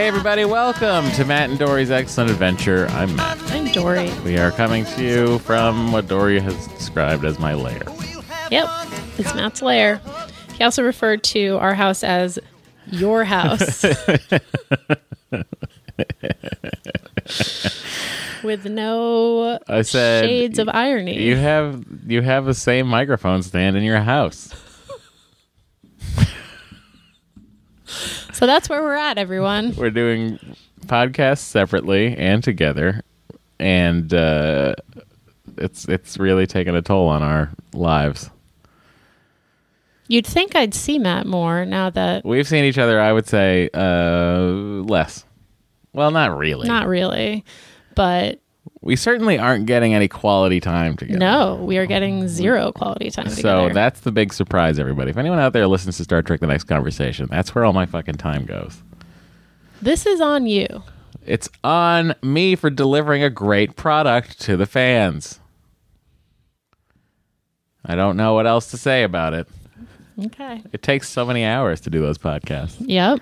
Hey, everybody, welcome to Matt and Dory's Excellent Adventure. I'm Matt. I'm Dory. We are coming to you from what Dory has described as my lair. Yep, it's Matt's lair. He also referred to our house as your house. With no I said shades of irony. You have you have the same microphone stand in your house. so that's where we're at, everyone. We're doing podcasts separately and together, and uh, it's it's really taken a toll on our lives. You'd think I'd see Matt more now that We've seen each other, I would say, uh, less. Well, not really. not really, but we certainly aren't getting any quality time together. no, we are getting zero quality time together. So that's the big surprise, everybody. If anyone out there listens to Star Trek: The Next Conversation, that's where all my fucking time goes. this is on you. It's on me for delivering a great product to the fans. I don't know what else to say about it. Okay. It takes so many hours to do those podcasts. Yep.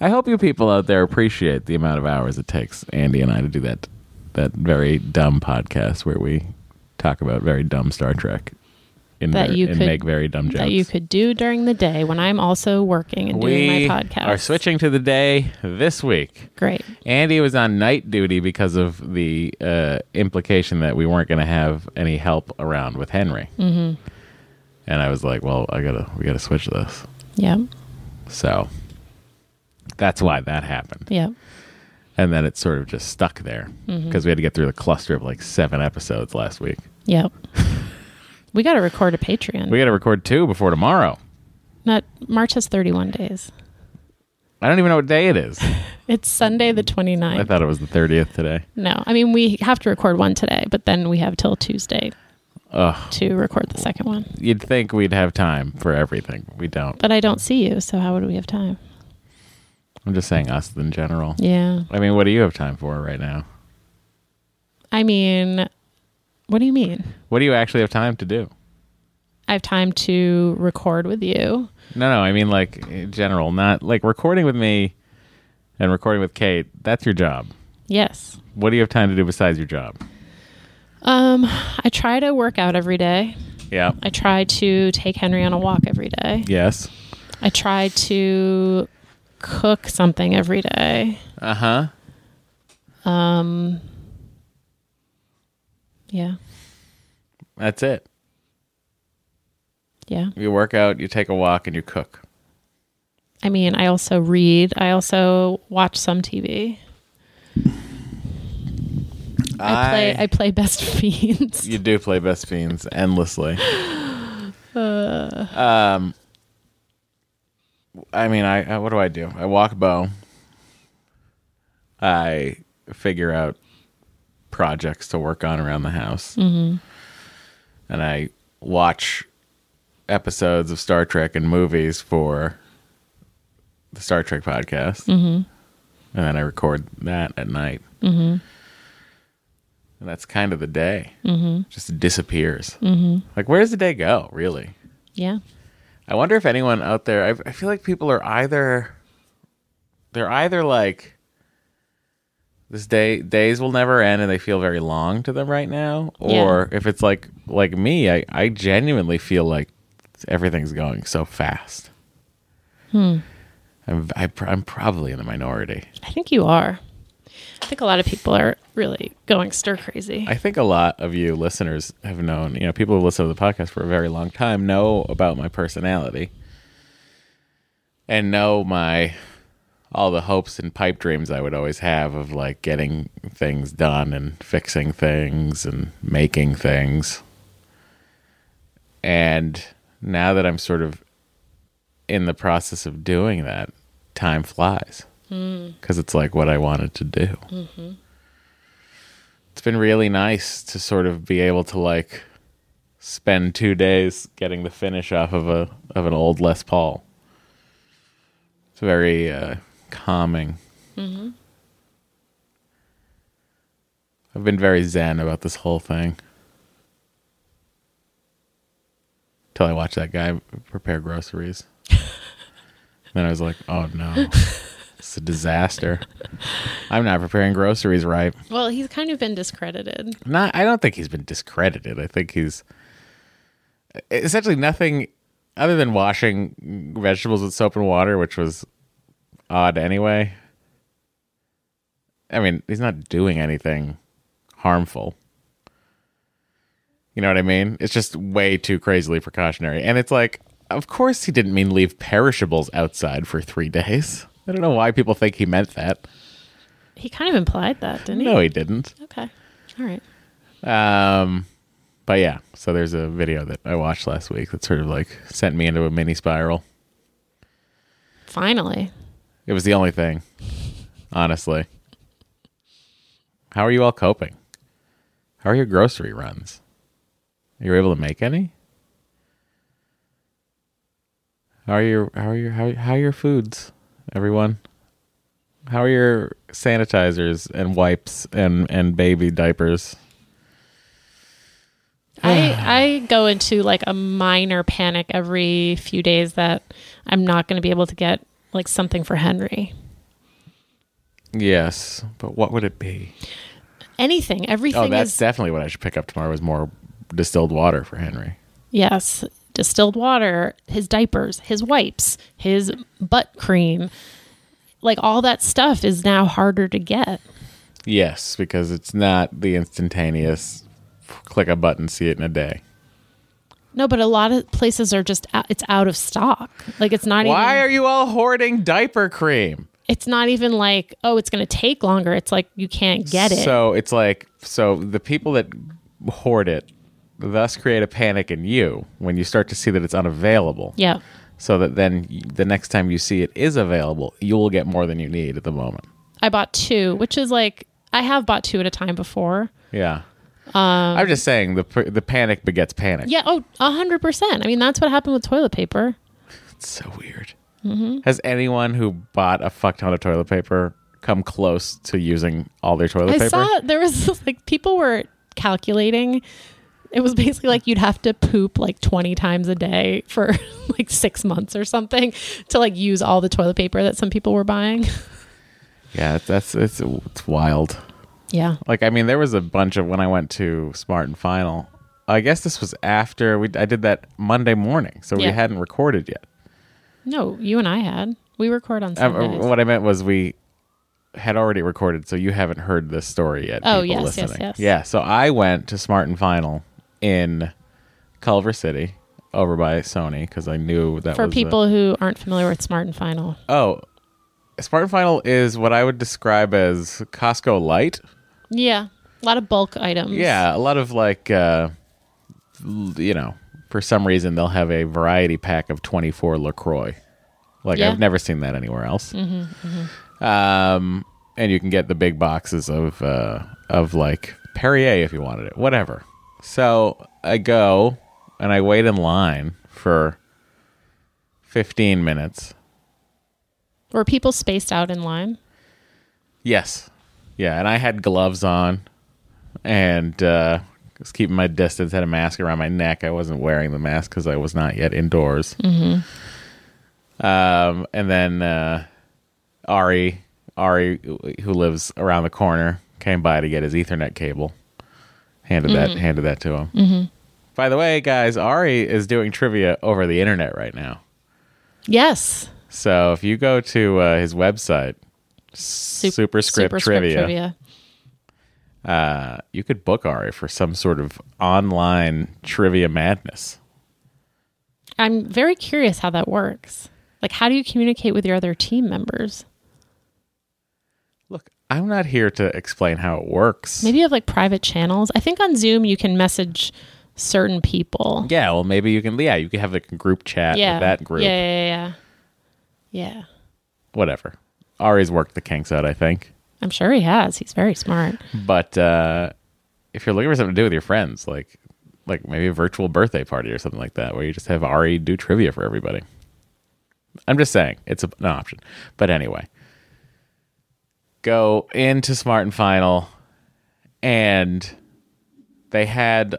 I hope you people out there appreciate the amount of hours it takes Andy and I to do that that very dumb podcast where we talk about very dumb Star Trek in That you and could- make very dumb jokes. That you could do during the day when I'm also working and doing my podcast. We are switching to the day this week. Great. Andy was on night duty because of the uh, implication that we weren't going to have any help around with Henry. Mm-hmm. And I was like, "Well, I gotta, we gotta switch this." Yeah. So that's why that happened. Yep. And then it sort of just stuck there because Mm-hmm. we had to get through the cluster of like seven episodes last week. Yep. we got to record a Patreon. We got to record two before tomorrow. Not March has 31 days. I don't even know what day it is. It's Sunday the 29th. I thought it was the 30th today. no, I mean we have to record one today, but then we have till Tuesday Ugh. to record the second one. You'd think we'd have time for everything. We don't. But I don't see you, so how would we have time? I'm just saying us in general. Yeah. I mean, what do you have time for right now? I mean, what do you mean? What do you actually have time to do? I have time to record with you. No, no, I mean like in general, not like recording with me and recording with Kate. That's your job. Yes. What do you have time to do besides your job? Um, I try to work out every day. Yeah. I try to take Henry on a walk every day. Yes. I try to cook something every day. Uh huh. Um, yeah, That's it. yeah. You work out, you take a walk, and you cook. I mean, I also read. I also watch some TV. I play. I play Best Fiends. You do play Best Fiends endlessly. um, I mean, I, I what do I do? I walk Bo. I figure out projects to work on around the house, mm-hmm. and I watch episodes of Star Trek and movies for the Star Trek podcast, mm-hmm. and then I record that at night. Mm-hmm. And that's kind of the day. Mm-hmm. Just disappears. Mm-hmm. Like, where does the day go? Really? Yeah. I wonder if anyone out there. I, I feel like people are either they're either like this day days will never end and they feel very long to them right now, or if it's like like me, I I genuinely feel like everything's going so fast. Hmm. I'm I, pr- I'm probably in the minority. I think you are. I think a lot of people are really going stir crazy. I think a lot of you listeners have known, you know, people who listen to the podcast for a very long time know about my personality and know my all the hopes and pipe dreams I would always have of like getting things done and fixing things and making things. And now that I'm sort of in the process of doing that, time flies Mm. because it's like what I wanted to do. Mm-hmm. It's been really nice to sort of be able to like spend two days getting the finish off of a of an old Les Paul. It's very uh, calming. Mm-hmm. I've been very zen about this whole thing. Till I watched that guy prepare groceries. then I was like, oh no. It's a disaster. I'm not preparing groceries right. well, he's kind of been discredited. Not I don't think he's been discredited. I think he's essentially nothing other than washing vegetables with soap and water, which was odd anyway. I mean, he's not doing anything harmful. You know what I mean? It's just way too crazily precautionary. And it's like, of course he didn't mean leave perishables outside for three days. I don't know why people think he meant that. He kind of implied that, didn't he? No, he didn't. Okay. All right. Um, but yeah, so there's a video that I watched last week that sort of like sent me into a mini spiral. Finally. It was the only thing, honestly. How are you all coping? How are your grocery runs? Are you able to make any? How are your how are your how, how are your foods, everyone? How are your sanitizers and wipes and and baby diapers? I I go into like a minor panic every few days that I'm not going to be able to get like something for Henry. Yes, but what would it be? Anything, oh, everything Oh, that's is definitely what I should pick up tomorrow. Is more distilled water for Henry. yes, distilled water, his diapers, his wipes, his butt cream. Like all that stuff is now harder to get. Yes, because it's not the instantaneous click a button, see it in a day. No, but a lot of places are just out, it's out of stock. Like it's not Why even are you all hoarding diaper cream? it's not even like, oh, it's going to take longer. It's like you can't get it. So it's like so the people that hoard it thus create a panic in you when you start to see that it's unavailable. yeah. So that then the next time you see it is available, you will get more than you need at the moment. I bought two, which is like I have bought two at a time before. Yeah. I'm just saying the the panic begets panic. Yeah, oh, a hundred percent. I mean, that's what happened with toilet paper. It's so weird. Mm-hmm. Has anyone who bought a fuck ton of toilet paper come close to using all their toilet I paper? I saw there was like people were calculating. It was basically like you'd have to poop like 20 times a day for like six months or something to like use all the toilet paper that some people were buying. Yeah, that's it's it's wild. Yeah. Like I mean, there was a bunch of when I went to Smart and Final. I guess this was after we I did that Monday morning, so we hadn't recorded yet. No, you and I had. We record on Um, Sundays. what I meant was we had already recorded, so you haven't heard this story yet. Oh, yes, yes, yes. Yeah, so I went to Smart and Final in Culver City over by Sony because I knew that For was people who aren't familiar with Smart and Final. oh, Smart and Final is what I would describe as Costco light. Yeah. A lot of bulk items. Yeah, a lot of like, uh, you know, for some reason they'll have a variety pack of 24 LaCroix. Like, Yeah. I've never seen that anywhere else. Um, and you can get the big boxes of, uh, of like Perrier if you wanted it, whatever. So I go and I wait in line for 15 minutes. Were people spaced out in line? Yes. Yeah, and I had gloves on and uh was keeping my distance, had a mask around my neck. I wasn't wearing the mask because I was not yet indoors. Um, and then uh, Ari, Ari, who lives around the corner, came by to get his Ethernet cable. Handed that, handed that to him. By the way, guys, Ari is doing trivia over the internet right now. Yes. So if you go to uh, his website, Sup- Superscript, Superscript Trivia, uh, you could book Ari for some sort of online trivia madness. I'm very curious how that works. Like, how do you communicate with your other team members? I'm not here to explain how it works. Maybe you have like private channels. I think on Zoom you can message certain people. Yeah, well, maybe you can. Yeah, you can have like a group chat Yeah. with that group. Yeah, yeah, yeah. Yeah. Whatever. Ari's worked the kinks out, I think. I'm sure he has. He's very smart. But uh, if you're looking for something to do with your friends, like like maybe a virtual birthday party or something like that, where you just have Ari do trivia for everybody. I'm just saying it's a, an option. But anyway, go into Smart and Final, and they had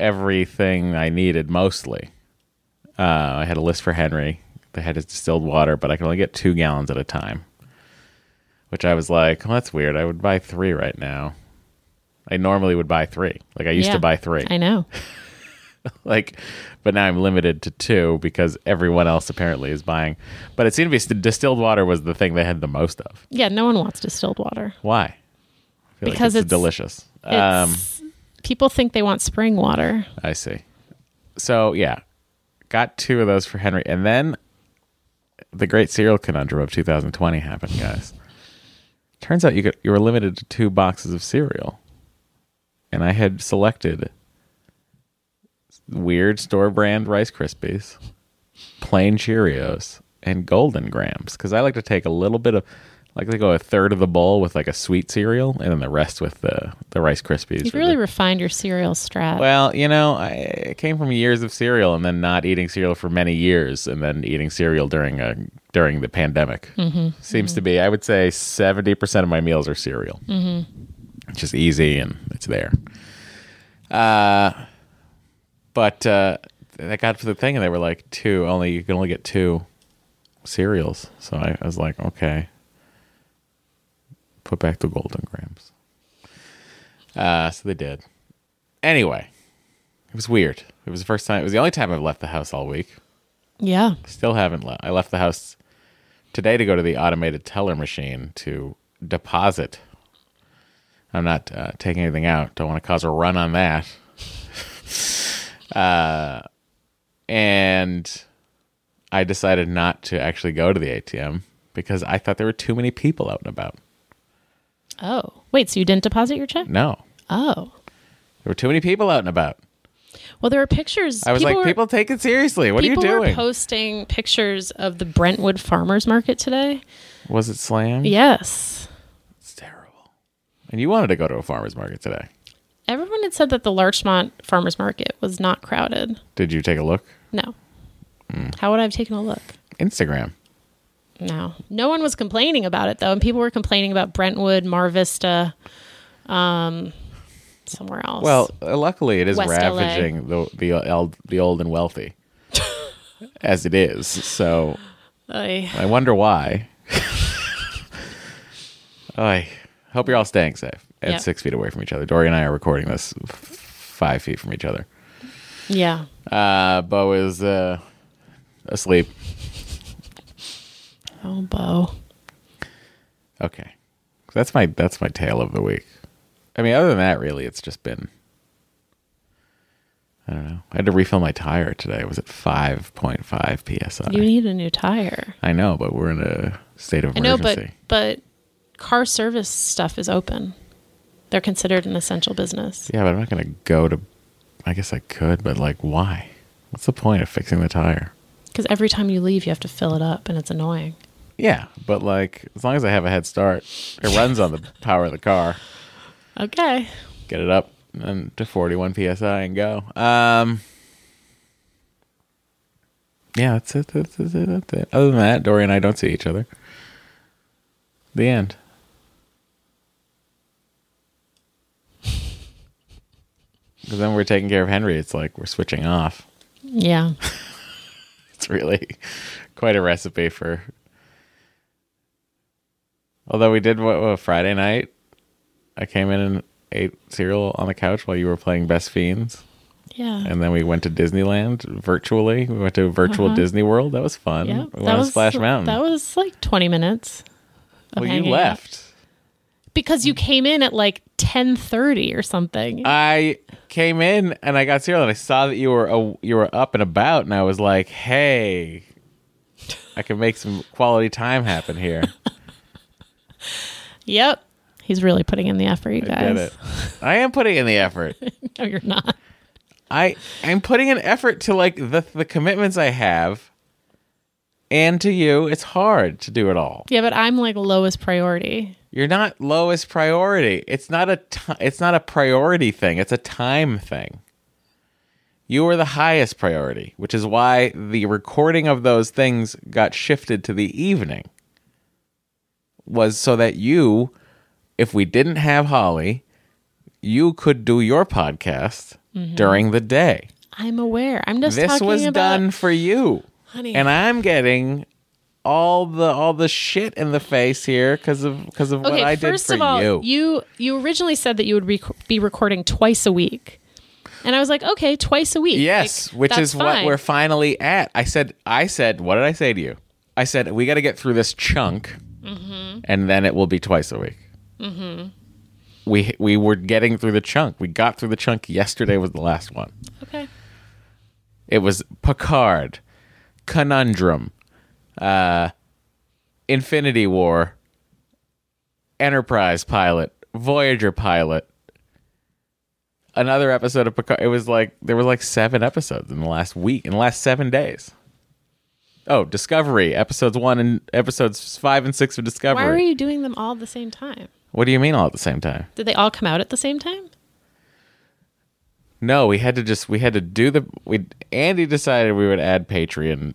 everything I needed mostly. Uh, I had a list for Henry. They had his distilled water, but I can only get two gallons at a time. Which I was like, well, that's weird. I would buy three right now. I normally would buy three. Like I used Yeah. to buy three. I know. like, but now I'm limited to two because everyone else apparently is buying. But it seemed to be st- distilled water was the thing they had the most of. Yeah, no one wants distilled water. Why? Because like it's, it's- delicious. Um, people think they want spring water. I see. So yeah, got two of those for Henry, and then the great cereal conundrum of 2020 happened, guys. Turns out you could you were limited to two boxes of cereal, and I had selected weird store brand Rice Krispies, plain Cheerios, and Golden Grahams because I like to take a little bit of. Like to go a third of the bowl with like a sweet cereal, and then the rest with the the Rice Krispies. You've really the- refined your cereal strat. well, you know, I I came from years of cereal and then not eating cereal for many years, and then eating cereal during a during the pandemic. Seems to be, I would say, seventy percent of my meals are cereal. It's just easy and it's there. Uh, but uh, I got to the thing, and they were like two. Only you can only get two cereals. So I, I was like, okay, put back the golden grahams. Uh, so they did. Anyway, it was weird. It was the first time. It was the only time I've left the house all week. yeah. Still haven't left. I left the house today to go to the automated teller machine to deposit. I'm not uh, taking anything out. Don't want to cause a run on that. uh, and I decided not to actually go to the ATM because I thought there were too many people out and about. Oh. Wait, so you didn't deposit your check? No, Oh. there were too many people out and about. Well, there were pictures. I was like, were, people take it seriously. What are you people were doing? posting pictures of the Brentwood Farmers Market today. Was it slammed? Yes. It's terrible. And you wanted to go to a farmer's market today. Everyone had said that the Larchmont Farmers Market was not crowded. Did you take a look? No. Hmm. How would I have taken a look? Instagram. No. No one was complaining about it though, and people were complaining about Brentwood, Mar Vista, um, somewhere else. Well, uh, luckily it is West LA. ravaging the the old, the old and wealthy, as it is. So I, I wonder why. I hope you're all staying safe and Yep. six feet away from each other. Dory and I are recording this f- five feet from each other. yeah. Uh, Bo is uh, asleep. Oh, Bo. Okay, that's my that's my tale of the week. I mean, other than that, really, it's just been. I don't know. I had to refill my tire today. It was at five point five psi. You need a new tire. I know, but we're in a state of I know, emergency. but but car service stuff is open. They're considered an essential business. yeah, but I'm not going to go to. I guess I could, but like, why? What's the point of fixing the tire? Because every time you leave, you have to fill it up, and it's annoying. Yeah, but like, as long as I have a head start, it runs on the power of the car. Okay. Get it up and to 41 psi and go. Um. Yeah, that's it. That's it. That's it. Other than that, Dory and I don't see each other. The end. Because then we're taking care of Henry. It's like we're switching off. Yeah. It's really quite a recipe for. Although we did what, what Friday night, I came in and ate cereal on the couch while you were playing Best Fiends, Yeah. and then we went to Disneyland virtually. We went to virtual Uh-huh. Disney World. That was fun. yeah. we went on Splash Mountain. That was like 20 minutes. well, you left. out. Because you came in at like 10:30 or something. I came in and I got cereal, and I saw that you were uh, you were up and about, and I was like, "Hey, I can make some quality time happen here." yep. He's really putting in the effort, you I get guys. it. I am putting in the effort. No, you're not. I I'm putting an effort to like the the commitments I have, and to you, it's hard to do it all. Yeah, but I'm like lowest priority. You're not lowest priority. It's not a it's not a priority thing. It's a time thing. You are the highest priority, which is why the recording of those things got shifted to the evening. Was so that you, if we didn't have Holly, you could do your podcast mm-hmm. during the day. I'm aware. I'm just this was about done for you honey. and i'm getting all the all the shit in the face here because of because of okay, what i did first for of all, you. you you originally said that you would rec- be recording twice a week, and I was like, okay, twice a week. yes Like, which is what we're finally at. I said i said what did i say to you? I said we got to get through this chunk Mm-hmm. and then it will be twice a week. Mm-hmm. we we were getting through the chunk. We got through the chunk. Yesterday was the last one. Okay. It was Picard, Conundrum, uh, Infinity War, Enterprise pilot, Voyager pilot. Another episode of Picard. It was like there were like seven episodes in the last week, in the last seven days. Oh, Discovery episodes one and episodes five and six of Discovery. Why are you doing them all at the same time? what do you mean all at the same time? Did they all come out at the same time? No, we had to just we had to do the we Andy decided we would add Patreon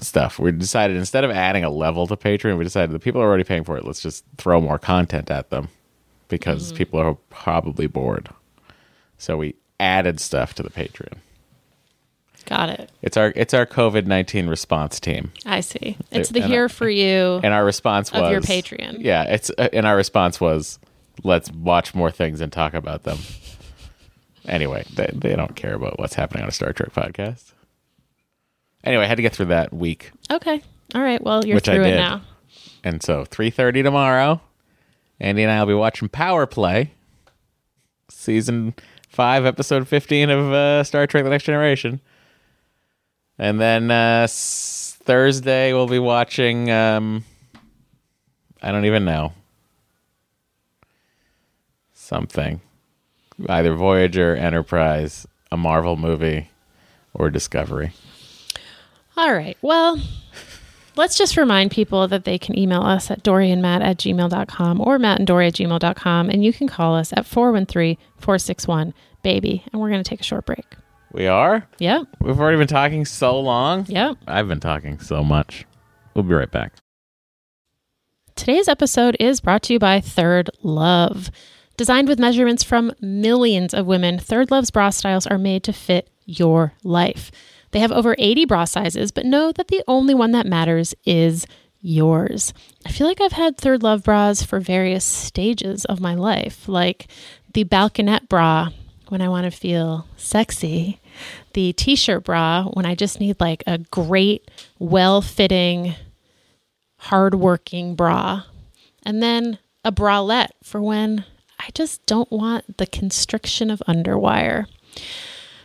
stuff. We decided instead of adding a level to Patreon, we decided the people are already paying for it. Let's just throw more content at them because people are probably bored. So we added stuff to the Patreon. Got it. It's our it's our COVID nineteen response team, I see. It's the and here for you. and our response was Of your Patreon. Yeah, it's uh, and our response was let's watch more things and talk about them. Anyway, they, they don't care about what's happening on a Star Trek podcast. Anyway, I had to get through that week, Okay. All right. Well, you're Which I through it did. now. and so three thirty tomorrow, Andy and I will be watching Power Play, season five, episode fifteen of uh, Star Trek: The Next Generation, and then uh, s- Thursday we'll be watching. Um, I don't even know something, either Voyager, Enterprise, a Marvel movie, or Discovery. All right. Well, let's just remind people that they can email us at doryandmatt at gmail.com or mattanddory at gmail.com. And you can call us at 413 461 baby. And we're going to take a short break. We are? Yep. We've already been talking so long. Yep. I've been talking so much. We'll be right back. Today's episode is brought to you by Third Love. Designed with measurements from millions of women, ThirdLove's bra styles are made to fit your life. They have over 80 bra sizes, but know that the only one that matters is yours. I feel like I've had ThirdLove bras for various stages of my life, like the balconette bra when I want to feel sexy, the t shirt bra when I just need like a great, well fitting, hard working bra, and then a bralette for when I just don't want the constriction of underwire.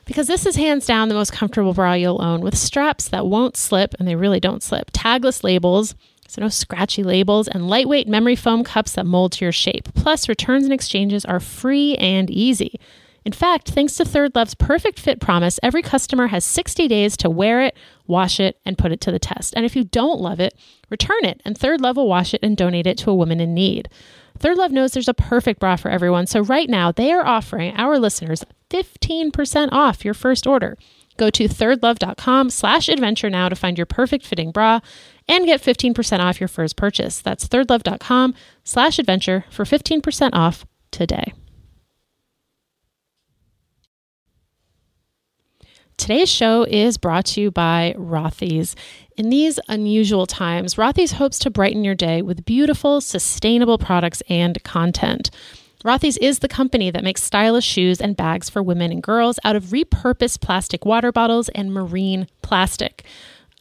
Because this is hands down the most comfortable bra you'll own with straps that won't slip, and they really don't slip, tagless labels, so no scratchy labels, and lightweight memory foam cups that mold to your shape. Plus, returns and exchanges are free and easy. In fact, thanks to ThirdLove's perfect fit promise, every customer has 60 days to wear it, wash it, and put it to the test. And if you don't love it, return it, and ThirdLove will wash it and donate it to a woman in need. ThirdLove knows there's a perfect bra for everyone, so right now they are offering our listeners 15% off your first order. Go to thirdlove.com slash adventure now to find your perfect fitting bra and get 15% off your first purchase. That's thirdlove.com slash adventure for 15% off today. Today's show is brought to you by Rothy's. In these unusual times, Rothy's hopes to brighten your day with beautiful, sustainable products and content. Rothy's is the company that makes stylish shoes and bags for women and girls out of repurposed plastic water bottles and marine plastic.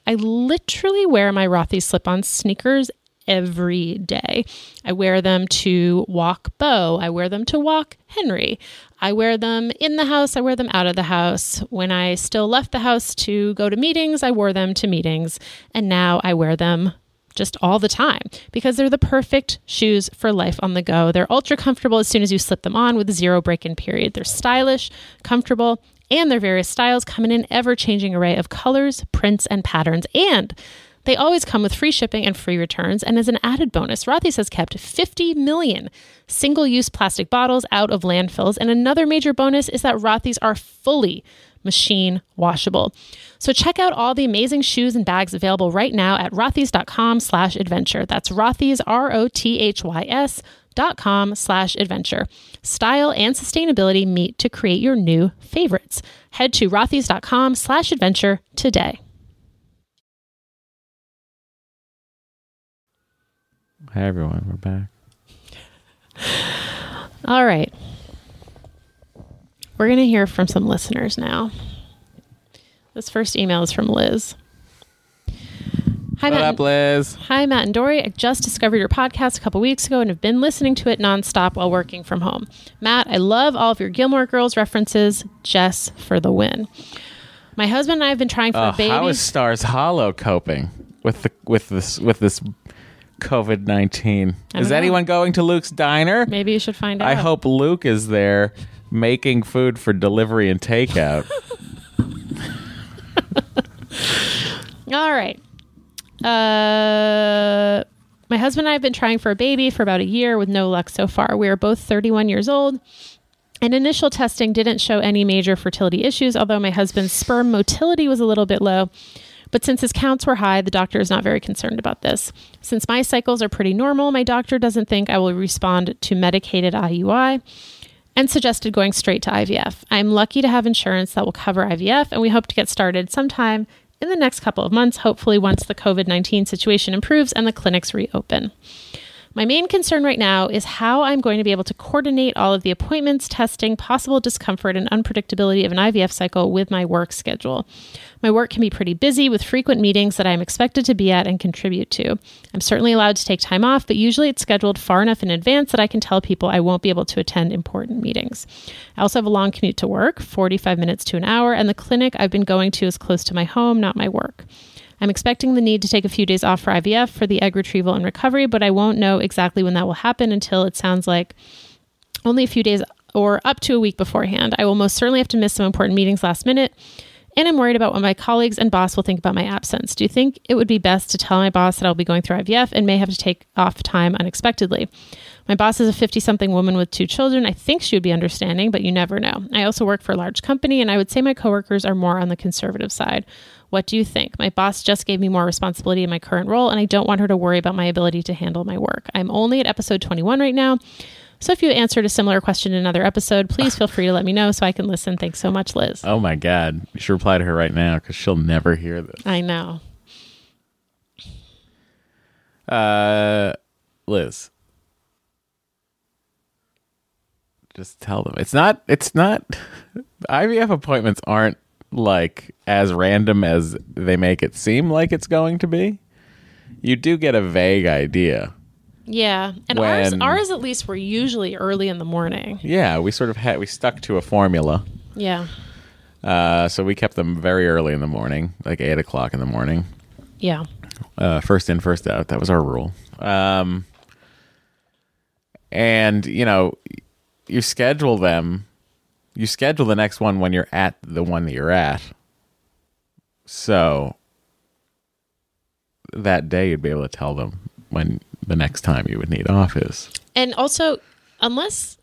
I literally wear my Rothy's slip on sneakers every day. I wear them to walk Bo. I wear them to walk Henry. I wear them in the house. I wear them out of the house. When I still left the house to go to meetings, I wore them to meetings. And now I wear them just all the time because they're the perfect shoes for life on the go. They're ultra comfortable as soon as you slip them on with zero break in period. They're stylish, comfortable, and their various styles come in an ever changing array of colors, prints, and patterns. And they always come with free shipping and free returns. And as an added bonus, Rothy's has kept 50 million single use plastic bottles out of landfills. And another major bonus is that Rothy's are fully machine washable. So check out all the amazing shoes and bags available right now at rothys.com slash adventure. That's Rothys, R-O-T-H-Y-S dot com slash adventure. Style and sustainability meet to create your new favorites. Head to rothys.com slash adventure today. Hi, everyone. We're back. All right. We're going to hear from some listeners now. This first email is from Liz. Hi, What Matt. up, Liz? Hi, Matt and Dory. I just discovered your podcast a couple weeks ago and have been listening to it nonstop while working from home. Matt, I love all of your Gilmore Girls references. Jess for the win. My husband and I have been trying for Oh, a baby. how is Stars Hollow coping with the with this with this COVID nineteen? Is know. anyone going to Luke's diner? Maybe you should find out. I hope Luke is there making food for delivery and takeout. All right. Uh, my husband and I have been trying for a baby for about a year with no luck so far. We are both 31 years old. And initial testing didn't show any major fertility issues, although my husband's sperm motility was a little bit low. But since his counts were high, the doctor is not very concerned about this. Since my cycles are pretty normal, my doctor doesn't think I will respond to medicated IUI and suggested going straight to IVF. I'm lucky to have insurance that will cover IVF, and we hope to get started sometime in the next couple of months, hopefully, once the COVID 19 situation improves and the clinics reopen. My main concern right now is how I'm going to be able to coordinate all of the appointments, testing, possible discomfort, and unpredictability of an IVF cycle with my work schedule. My work can be pretty busy with frequent meetings that I'm expected to be at and contribute to. I'm certainly allowed to take time off, but usually it's scheduled far enough in advance that I can tell people I won't be able to attend important meetings. I also have a long commute to work, 45 minutes to an hour, and the clinic I've been going to is close to my home, not my work. I'm expecting the need to take a few days off for IVF for the egg retrieval and recovery, but I won't know exactly when that will happen until it sounds like only a few days or up to a week beforehand. I will most certainly have to miss some important meetings last minute And I'm worried about what my colleagues and boss will think about my absence. Do you think it would be best to tell my boss that I'll be going through IVF and may have to take off time unexpectedly? My boss is a 50 something woman with two children. I think she would be understanding, but you never know. I also work for a large company, and I would say my coworkers are more on the conservative side. What do you think? My boss just gave me more responsibility in my current role, and I don't want her to worry about my ability to handle my work. I'm only at episode 21 right now. So if you answered a similar question in another episode, please feel free to let me know so I can listen. Thanks so much, Liz. Oh my God. You should reply to her right now because she'll never hear this. I know. Uh, Liz. Just tell them. It's not, it's not, IVF appointments aren't like as random as they make it seem like it's going to be. You do get a vague idea. Yeah. And ours, When- ours at least were usually early in the morning. Yeah, we sort of had, we stuck to a formula. Yeah. Uh, so we kept them very early in the morning, like eight o'clock in the morning. Yeah. uh, first in, first out. That was our rule. Um, and you know, you schedule them. You schedule the next one when you're at the one that you're at. So that day, you'd be able to tell them when the next time you would need office. And also, unless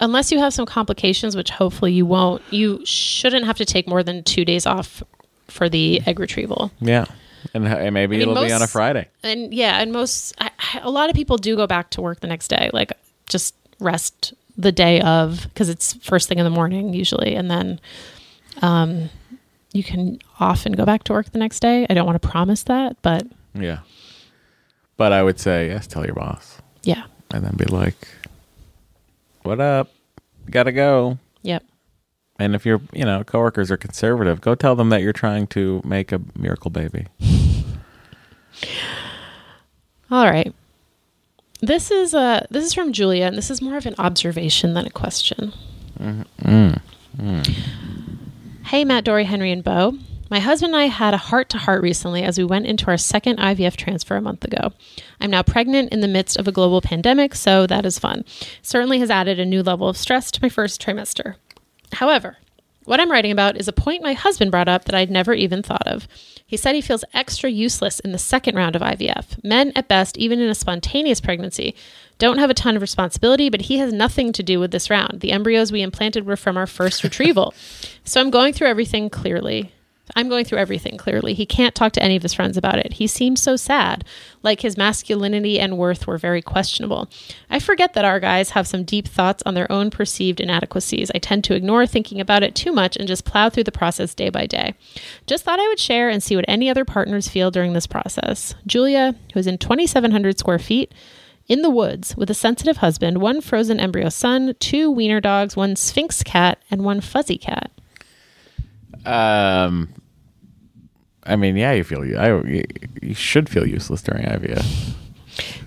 unless you have some complications, which hopefully you won't, you shouldn't have to take more than two days off for the egg retrieval. Yeah, and, and maybe I mean, it'll be on a Friday. And yeah, and most I, I- a lot of people do go back to work the next day, like just rest the day of because it's first thing in the morning usually, and then um, you can often go back to work the next day. I don't want to promise that, but Yeah, but I would say yes. Tell your boss, yeah, and then be like, "What up? Gotta go." yep, And if your, you know, coworkers are conservative, go tell them that you're trying to make a miracle baby. all right. This is uh this is from Julia, and this is more of an observation than a question. Hmm. Hey, Matt, Dory, Henry, and Bo. My husband and I had a heart to heart recently as we went into our second IVF transfer a month ago. I'm now pregnant in the midst of a global pandemic, so that is fun. Certainly has added a new level of stress to my first trimester. However, what I'm writing about is a point my husband brought up that I'd never even thought of. He said he feels extra useless in the second round of IVF. Men, at best, even in a spontaneous pregnancy, don't have a ton of responsibility, but he has nothing to do with this round. The embryos we implanted were from our first retrieval. So I'm going through everything clearly. I'm going through everything clearly. He can't talk to any of his friends about it. He seems so sad, like his masculinity and worth were very questionable. I forget that our guys have some deep thoughts on their own perceived inadequacies. I tend to ignore thinking about it too much and just plow through the process day by day. Just thought I would share and see what any other partners feel during this process. Julia, who is in 2,700 square feet, in the woods with a sensitive husband, one frozen embryo son, two wiener dogs, one sphinx cat, and one fuzzy cat. Um, I mean, yeah, you feel I, you- should feel useless during IVF.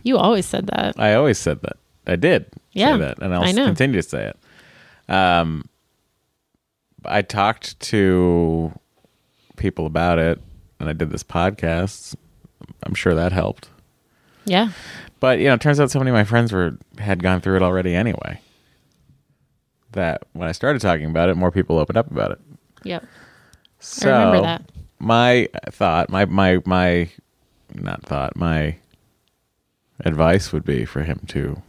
You always said that. I always said that. I did Yeah, say that, and I'll I know. continue to say it. Um, I talked to people about it, and I did this podcast. I'm sure that helped. Yeah. But you know, it turns out so many of my friends were had gone through it already anyway. That when I started talking about it, more people opened up about it. Yep. So I remember that. my thought, my my my, not thought, my advice would be for him to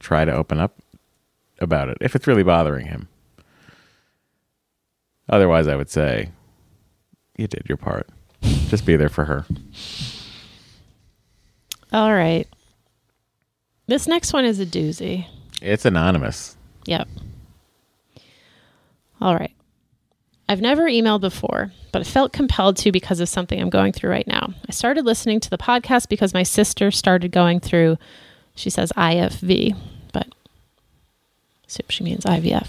try to open up about it if it's really bothering him. Otherwise, I would say you did your part. Just be there for her. All right. This next one is a doozy. It's anonymous. Yep. All right. I've never emailed before, but I felt compelled to because of something I'm going through right now. I started listening to the podcast because my sister started going through, she says IFV, but assume she means IVF.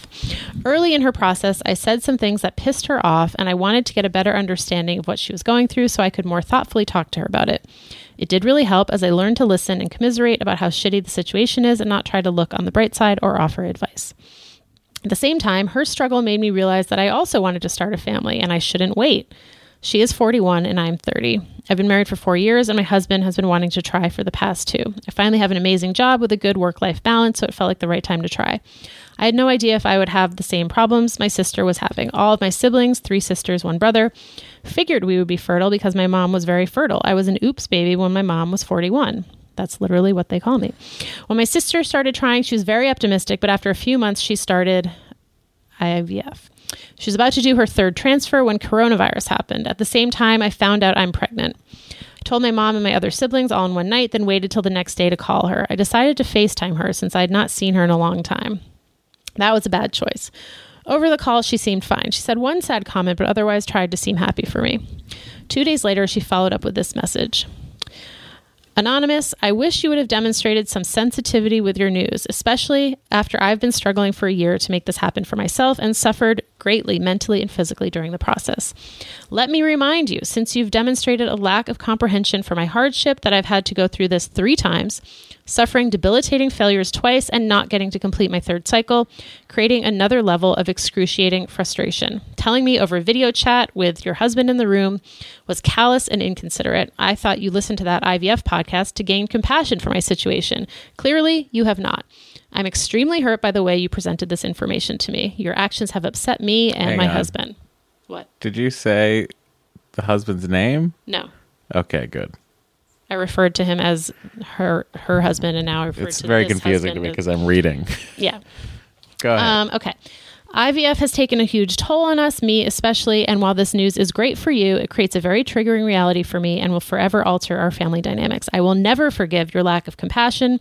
Early in her process, I said some things that pissed her off, and I wanted to get a better understanding of what she was going through so I could more thoughtfully talk to her about it. It did really help as I learned to listen and commiserate about how shitty the situation is and not try to look on the bright side or offer advice. At the same time, her struggle made me realize that I also wanted to start a family and I shouldn't wait. She is 41 and I'm 30. I've been married for four years and my husband has been wanting to try for the past two. I finally have an amazing job with a good work life balance, so it felt like the right time to try. I had no idea if I would have the same problems my sister was having. All of my siblings, three sisters, one brother, figured we would be fertile because my mom was very fertile. I was an oops baby when my mom was 41. That's literally what they call me. When my sister started trying, she was very optimistic, but after a few months, she started IVF. She was about to do her third transfer when coronavirus happened. At the same time, I found out I'm pregnant. I told my mom and my other siblings all in one night, then waited till the next day to call her. I decided to FaceTime her since I had not seen her in a long time. That was a bad choice. Over the call, she seemed fine. She said one sad comment, but otherwise tried to seem happy for me. Two days later, she followed up with this message Anonymous, I wish you would have demonstrated some sensitivity with your news, especially after I've been struggling for a year to make this happen for myself and suffered greatly mentally and physically during the process. Let me remind you, since you've demonstrated a lack of comprehension for my hardship, that I've had to go through this three times, suffering debilitating failures twice, and not getting to complete my third cycle, creating another level of excruciating frustration. Telling me over video chat with your husband in the room was callous and inconsiderate. I thought you listened to that IVF podcast to gain compassion for my situation. Clearly, you have not. I'm extremely hurt by the way you presented this information to me. Your actions have upset me and Hang my on. husband. What? Did you say the husband's name? No. Okay, good. I referred to him as her her husband, and now I refer It's to very confusing to me because I'm reading. yeah. Go ahead. Um, okay. IVF has taken a huge toll on us, me especially, and while this news is great for you, it creates a very triggering reality for me and will forever alter our family dynamics. I will never forgive your lack of compassion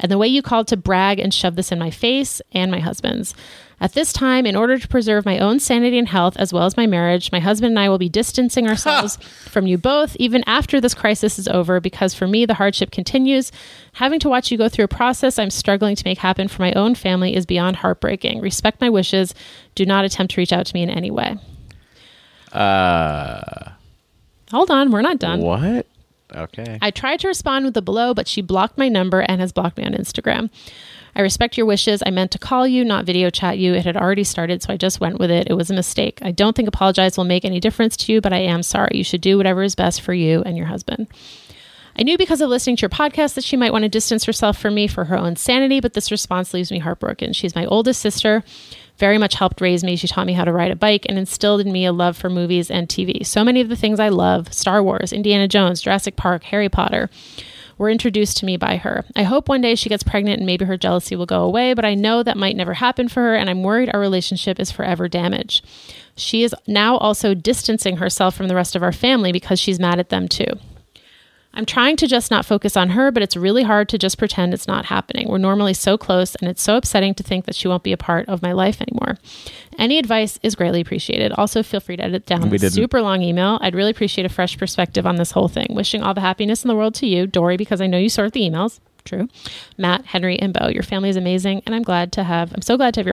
and the way you called to brag and shove this in my face and my husband's. At this time, in order to preserve my own sanity and health as well as my marriage, my husband and I will be distancing ourselves from you both even after this crisis is over because for me, the hardship continues. Having to watch you go through a process I'm struggling to make happen for my own family is beyond heartbreaking. Respect my wishes. Do not attempt to reach out to me in any way. uh, Hold on, we're not done. what? Okay. I tried to respond with the below, but she blocked my number and has blocked me on Instagram. I respect your wishes. I meant to call you, not video chat you. It had already started, so I just went with it. It was a mistake. I don't think apologize will make any difference to you, but I am sorry. You should do whatever is best for you and your husband. I knew because of listening to your podcast that she might want to distance herself from me for her own sanity, but this response leaves me heartbroken. She's my oldest sister, very much helped raise me. She taught me how to ride a bike and instilled in me a love for movies and TV. So many of the things I love Star Wars, Indiana Jones, Jurassic Park, Harry Potter were introduced to me by her. I hope one day she gets pregnant and maybe her jealousy will go away, but I know that might never happen for her, and I'm worried our relationship is forever damaged. She is now also distancing herself from the rest of our family because she's mad at them too. I'm trying to just not focus on her, but it's really hard to just pretend it's not happening. We're normally so close, and it's so upsetting to think that she won't be a part of my life anymore. Any advice is greatly appreciated. Also, feel free to edit down We this didn't- super long email. I'd really appreciate a fresh perspective on this whole thing. Wishing all the happiness in the world to you, Dory, because I know you sort the emails. True. Matt, Henry, and Bo. Your family is amazing, and I'm glad to have. I'm so glad to have your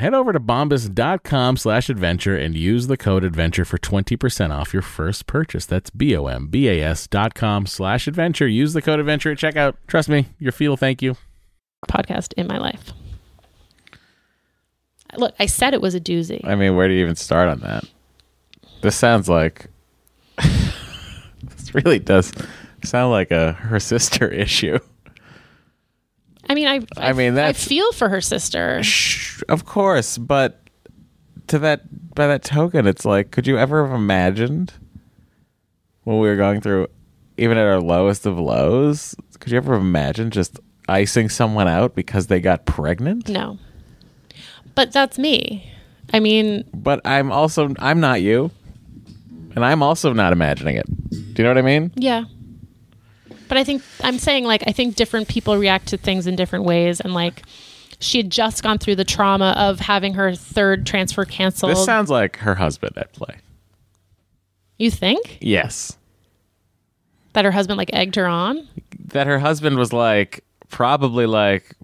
Head over to bombas.com slash adventure and use the code adventure for 20% off your first purchase. That's B-O-M-B-A-S dot com slash adventure. Use the code adventure at checkout. Trust me, your feel thank you. podcast in my life. Look, I said it was a doozy. I mean, where do you even start on that? This sounds like this really does sound like a her sister issue. I mean, I, I mean, I feel for her sister. Shh, of course, but to that by that token, it's like, could you ever have imagined when we were going through, even at our lowest of lows, could you ever have imagined just icing someone out because they got pregnant? No, but that's me. I mean, But I'm also I'm not you, and I'm also not imagining it. Do you know what I mean? yeah. But I think I'm saying like I think different people react to things in different ways, and like she had just gone through the trauma of having her third transfer canceled. This sounds like her husband at play. you think Yes. that her husband like egged her on? that her husband was like probably like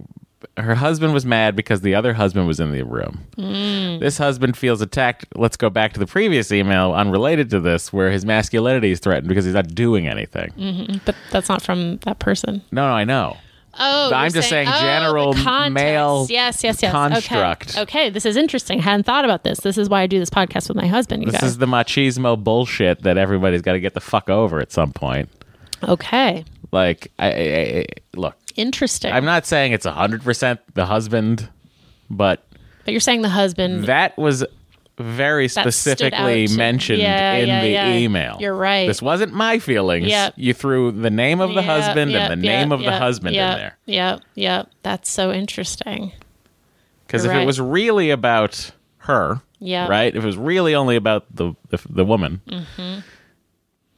her husband was mad because the other husband was in the room. Mm. This husband feels attacked. Let's go back to the previous email unrelated to this where his masculinity is threatened because he's not doing anything. Mm-hmm. But that's not from that person. No, no, I know. Oh, I'm just saying oh, general context. male yes, yes, yes. construct. Okay. okay, this is interesting. I hadn't thought about this. This is why I do this podcast with my husband. You This guys. is the machismo bullshit that everybody's got to get the fuck over at some point. okay, Like, I, I, I look, interesting. I'm not saying it's 100% the husband, but but you're saying the husband that was very That specifically mentioned Yeah, in yeah, the yeah. email. You're right. This wasn't my feelings. Yep. You threw the name of the Yep, husband yep, and the name of the husband in there. Yep, yep. That's so interesting. Because if You're it was really about her, Yep. right? If it was really only about the the, the woman, Mm-hmm.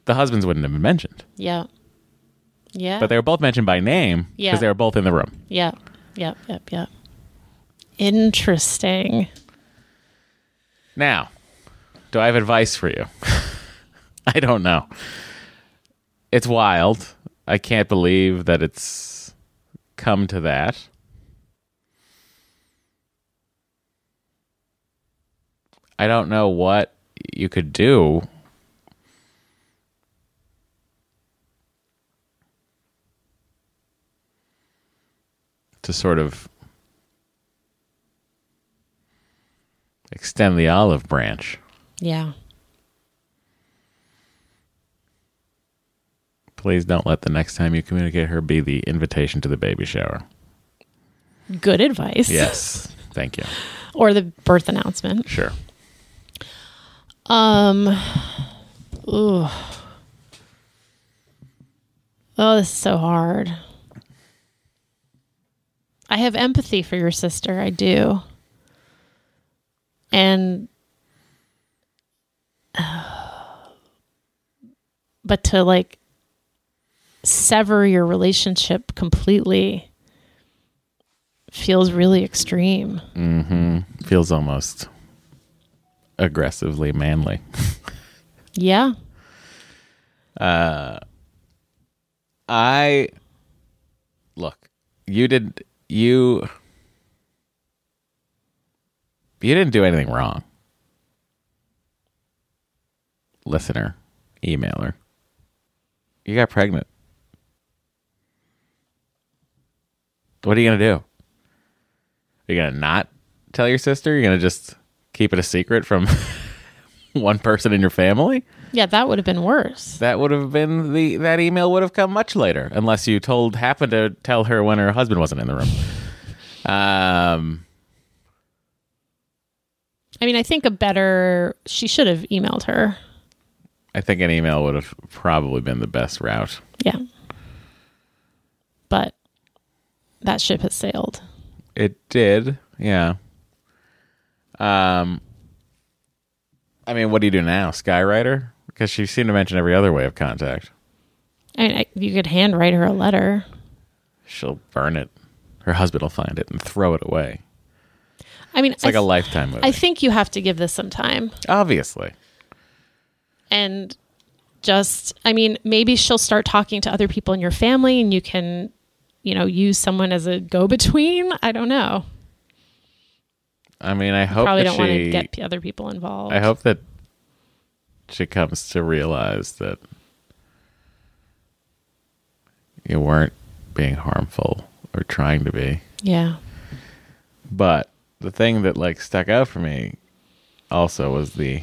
the husbands wouldn't have been mentioned. Yep. Yeah. But they were both mentioned by name because Yeah. they were both in the room. Yep. Yep. Yep. Yep. Interesting. Now, do I have advice for you? I don't know. It's wild. I can't believe that it's come to that. I don't know what you could do. To sort of extend the olive branch. Yeah. Please don't let the next time you communicate her be the invitation to the baby shower. Good advice. Yes. Thank you. Or the birth announcement. Sure. Um. Ooh. Oh, this is so hard. I have empathy for your sister. I do. And. but to like sever your relationship completely feels really extreme. Mhm. Feels almost aggressively manly. Yeah. Uh, I look, you did you you didn't do anything wrong. Listener, emailer. You got pregnant. What are you going to do? Are you going to not tell your sister? You're going to just keep it a secret from one person in your family? Yeah, that would have been worse. That would have been the that email would have come much later, unless you told happened to tell her when her husband wasn't in the room. Um, I mean, I think a better she should have emailed her. I think an email would have probably been the best route. Yeah. But that ship has sailed. It did, yeah. Um, I mean, what do you do now, Skywriter? Because she seemed to mention every other way of contact. I mean, I, you could handwrite her a letter. She'll burn it. Her husband will find it and throw it away. I mean, It's like I a lifetime movie. I think you have to give this some time Obviously, and just, I mean, maybe she'll start talking to other people in your family and you can, you know, use someone as a go between. I don't know. I mean, I hope Probably that don't want to get other people involved. I hope that she comes to realize that you weren't being harmful or trying to be. Yeah. But the thing that like stuck out for me also was the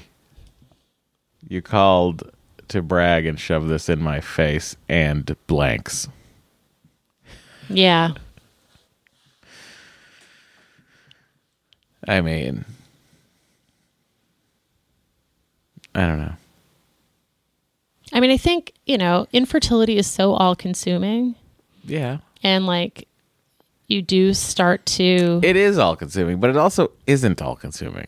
you called to brag and shove this in my face and blanks. Yeah. I mean, I don't know. I mean, I think, you know, infertility is so all consuming Yeah. and like you do start to, It is all consuming, but it also isn't all consuming.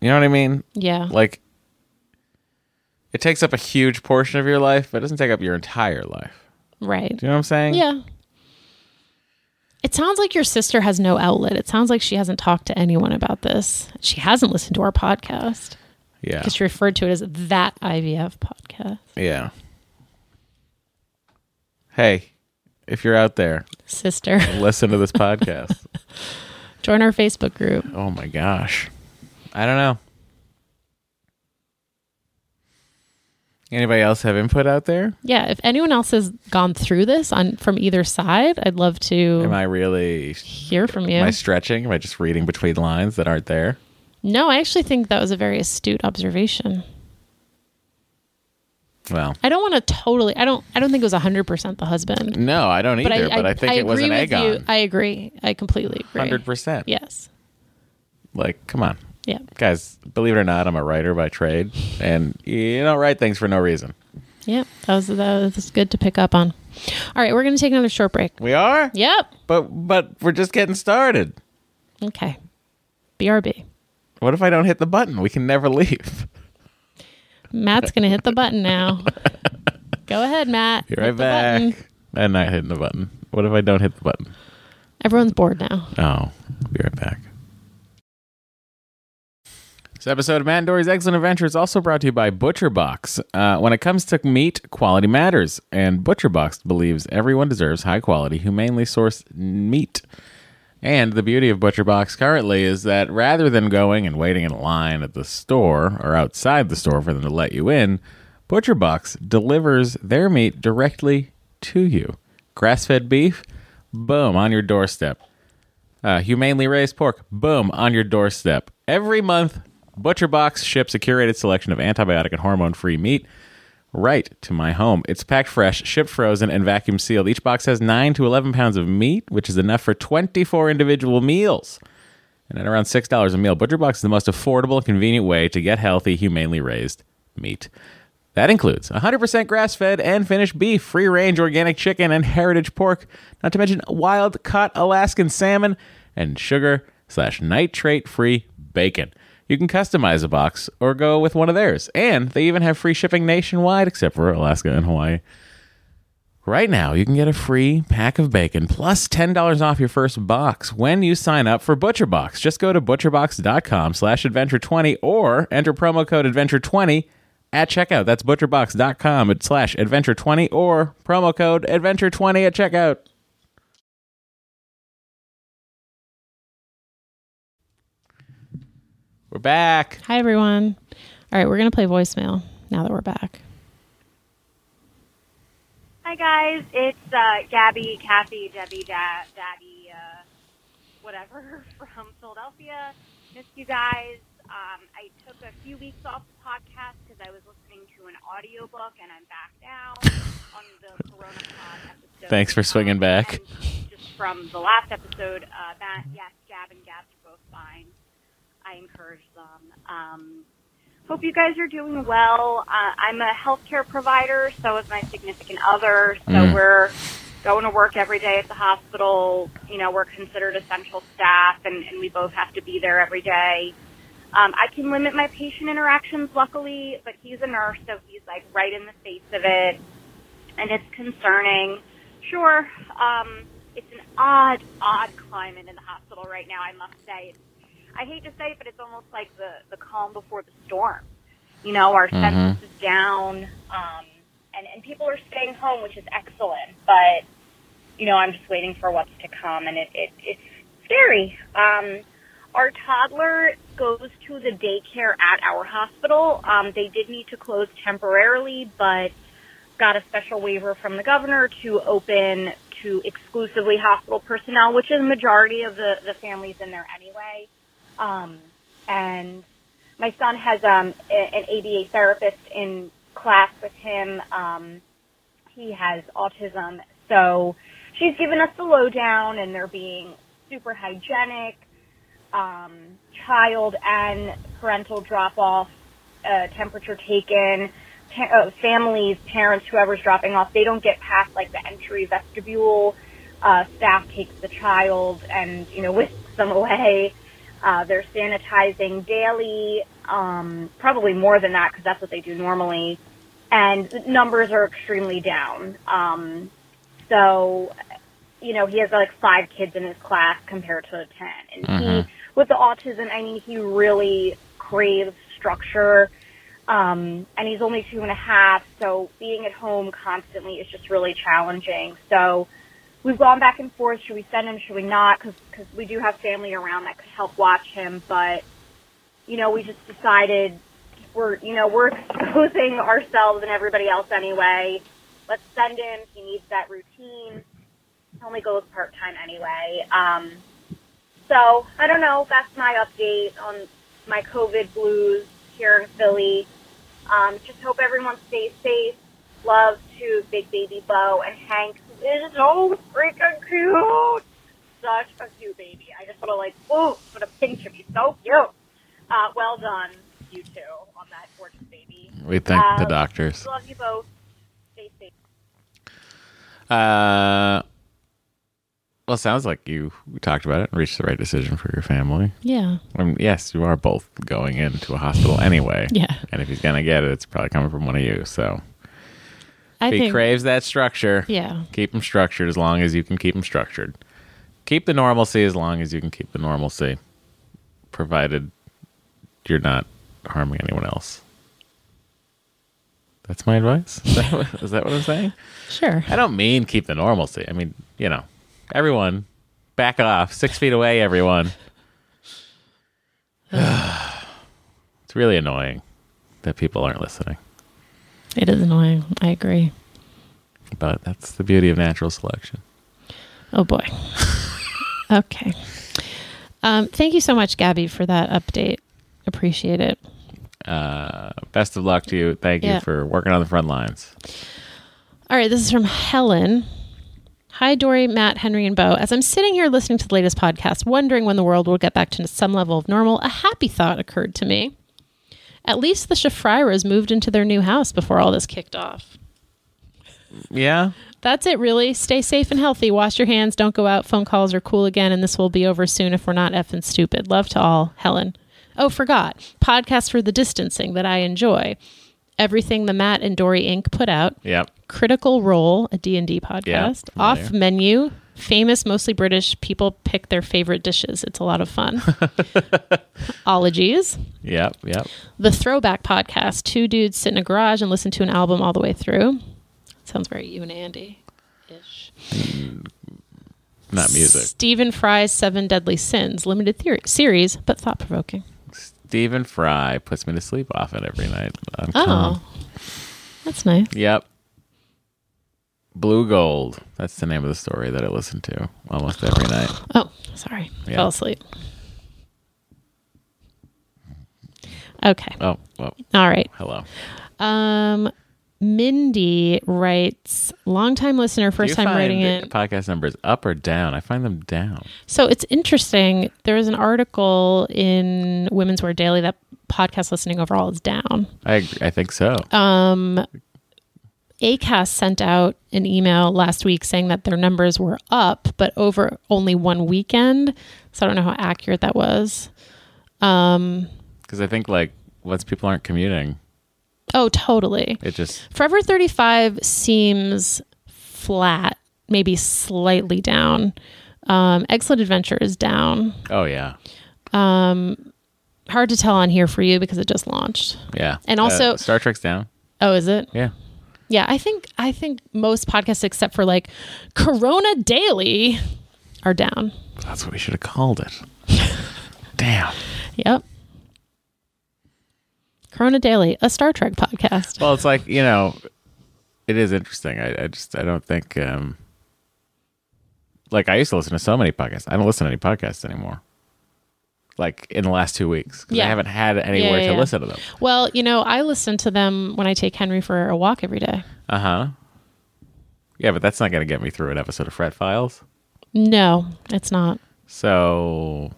You know what I mean? yeah. Like, it takes up a huge portion of your life, but it doesn't take up your entire life. right. Do you know what I'm saying? Yeah. It sounds like your sister has no outlet. It sounds like she hasn't talked to anyone about this. She hasn't listened to our podcast Yeah. because she referred to it as that IVF podcast. Yeah. Hey, if you're out there, Sister, listen to this podcast. join our Facebook group. Oh my gosh. I don't know. Anybody else have input out there? Yeah, if anyone else has gone through this on from either side, I'd love to Am I really hear from you. am I stretching? Am I just reading between lines that aren't there? no, I actually think that was a very astute observation. Well, I don't want to totally. I don't. I don't think it was hundred percent the husband. no, I don't either, but I, think it was an egg on. I agree. I completely agree. Hundred percent. Yes. Like, come on. Yeah. Guys, believe it or not, I'm a writer by trade and you don't write things for no reason. Yeah. That was that was good to pick up on. All right, we're gonna take another short break. We are? Yep. But but we're just getting started. Okay. BRB. What if I don't hit the button? We can never leave. Matt's gonna hit the button now. Go ahead, Matt. Be right back. I'm not hitting the button. What if I don't hit the button? Everyone's bored now. Oh, be right back. This episode of Matt and Dory's Excellent Adventure is also brought to you by ButcherBox. Uh, when it comes to meat, quality matters, and ButcherBox believes everyone deserves high quality, humanely sourced meat. And the beauty of ButcherBox currently is that rather than going and waiting in line at the store or outside the store for them to let you in, ButcherBox delivers their meat directly to you. Grass fed beef, boom, on your doorstep. Uh, humanely raised pork, boom, on your doorstep. Every month, ButcherBox ships a curated selection of antibiotic and hormone free meat right to my home. It's packed fresh, shipped frozen, and vacuum sealed. Each box has 9 to 11 pounds of meat, which is enough for 24 individual meals. And at around $6 a meal, ButcherBox is the most affordable and convenient way to get healthy, humanely raised meat. That includes 100% grass fed and finished beef, free range organic chicken, and heritage pork, not to mention wild caught Alaskan salmon and sugar slash nitrate free bacon. You can customize a box or go with one of theirs. And they even have free shipping nationwide except for Alaska and Hawaii. Right now, you can get a free pack of bacon plus $10 off your first box when you sign up for ButcherBox. Just go to butcherbox.com slash adventure20 or enter promo code adventure20 at checkout. That's butcherbox.com slash adventure20 or promo code adventure20 at checkout. We're back. Hi, everyone. All right, we're going to play voicemail now that we're back. Hi guys, it's uh, Gabby, Kathy, Debbie, da- Daddy, uh, whatever from Philadelphia. Missed you guys. Um, I took a few weeks off the podcast because I was listening to an audiobook, and I'm back now on the Corona Pod episode. Thanks for swinging Um, back. Just from the last episode, uh, that yes, Gab and Gabs are both fine. I encourage them. Um, Hope you guys are doing well. Uh, I'm a healthcare provider, so is my significant other. So Mm. we're going to work every day at the hospital. You know, we're considered essential staff, and, and we both have to be there every day. Um, I can limit my patient interactions, luckily, but he's a nurse, so he's like right in the face of it, and it's concerning. Sure, um, it's an odd, odd climate in the hospital right now. I must say, it's I hate to say it, but it's almost like the, the calm before the storm. You know, our census is down, um, and, and people are staying home, which is excellent. But, you know, I'm just waiting for what's to come, and it, it, it's scary. Um, our toddler goes to the daycare at our hospital. Um, they did need to close temporarily, but got a special waiver from the governor to open to exclusively hospital personnel, which is the majority of the, the families in there anyway. Um, and my son has um, a- an ABA therapist in class with him. Um, he has autism, so she's given us the lowdown, and they're being super hygienic. Um, child and parental drop off, uh, temperature taken. Pa- uh, families, parents, whoever's dropping off, they don't get past like the entry vestibule. Uh, staff takes the child and you know whisks them away. Uh, they're sanitizing daily, um, probably more than that because that's what they do normally. And the numbers are extremely down. Um, so, you know, he has like five kids in his class compared to 10. And he, with the autism, I mean, he really craves structure. Um, and he's only two and a half, so being at home constantly is just really challenging. So, we've gone back and forth. Should we send him? Should we not? Because we do have family around that could help watch him. But you know, we just decided we're you know we're exposing ourselves and everybody else anyway. Let's send him. He needs that routine. He only goes part time anyway. Um, so I don't know. That's my update on my COVID blues here in Philly. Um, just hope everyone stays safe. Love to Big Baby Bo and Hank is so freaking cute. Such a cute baby. I just want to like, ooh, put a pinch him. He's so cute. Uh, well done, you two, on that gorgeous baby. We thank the Um, doctors. Love you both. Stay safe. Uh, well, it sounds like you talked about it and reached the right decision for your family. Yeah. I mean, yes, you are both going into a hospital anyway. Yeah. And if he's going to get it, it's probably coming from one of you. So I if he think. craves that structure, Yeah. keep him structured as long as you can keep him structured. Keep the normalcy as long as you can keep the normalcy, provided you're not harming anyone else. That's my advice. Is that, what, is that what I'm saying? Sure. I don't mean keep the normalcy. I mean, you know, everyone back off. Six feet away, everyone. it's really annoying that people aren't listening. It is annoying. I agree. But that's the beauty of natural selection. Oh boy. okay. Um, thank you so much, Gabby, for that update. Appreciate it. Uh, best of luck to you. Thank Yeah. you for working on the front lines. All right, this is from Helen. Hi, Dory, Matt, Henry, and Bo. As I'm sitting here listening to the latest podcast, wondering when the world will get back to some level of normal, a happy thought occurred to me. At least the Shafriras moved into their new house before all this kicked off. Yeah. That's it, really. Stay safe and healthy. Wash your hands. Don't go out. Phone calls are cool again, and this will be over soon if we're not effing stupid. Love to all, Helen. Oh, forgot. Podcast for the distancing that I enjoy. everything the Matt and Dory Inc. put out. Yep. Critical Role, a D&D podcast. familiar. Off Menu, famous, mostly British people pick their favorite dishes. It's a lot of fun. Ologies. Yep. Yep. The Throwback Podcast. Two dudes sit in a garage and listen to an album all the way through. Sounds very you and Andy ish. Mm, not music. Stephen Fry's Seven Deadly Sins, limited theory series, but thought provoking. Stephen Fry puts me to sleep often every night. on Oh, Calm. that's nice. Yep. Blue Gold. That's the name of the story that I listen to almost every night. Oh, sorry. Yeah. Fell asleep. Okay. Oh, well, All right. hello. Um, Mindy writes, longtime listener, first time writing it. Podcast numbers up or down? I find them down. So it's interesting. There was an article in Women's Wear Daily that podcast listening overall is down. I agree. I think so. Um, ACAST sent out an email last week saying that their numbers were up, but over only one weekend. So I don't know how accurate that was. Um, Because I think like once people aren't commuting, oh, totally. it just Forever 35 seems flat, maybe slightly down. Um, Excellent Adventure is down. oh yeah, Um, Hard to tell on here for you because it just launched. yeah. And also- Uh, Star Trek's down. Oh, is it? Yeah. Yeah, I think I think most podcasts except for like Corona Daily are down. That's what we should have called it. Damn. Yep. Corona Daily, a Star Trek podcast. Well, it's like you know, it is interesting. I, I just I don't think um like I used to listen to so many podcasts. I don't listen to any podcasts anymore. Like in the last two weeks, 'cause Yeah. I haven't had anywhere Yeah, yeah, to listen to them. Well, you know, I listen to them when I take Henry for a walk every day. Uh huh. Yeah, but that's not going to get me through an episode of Fret Files. No, it's not. So,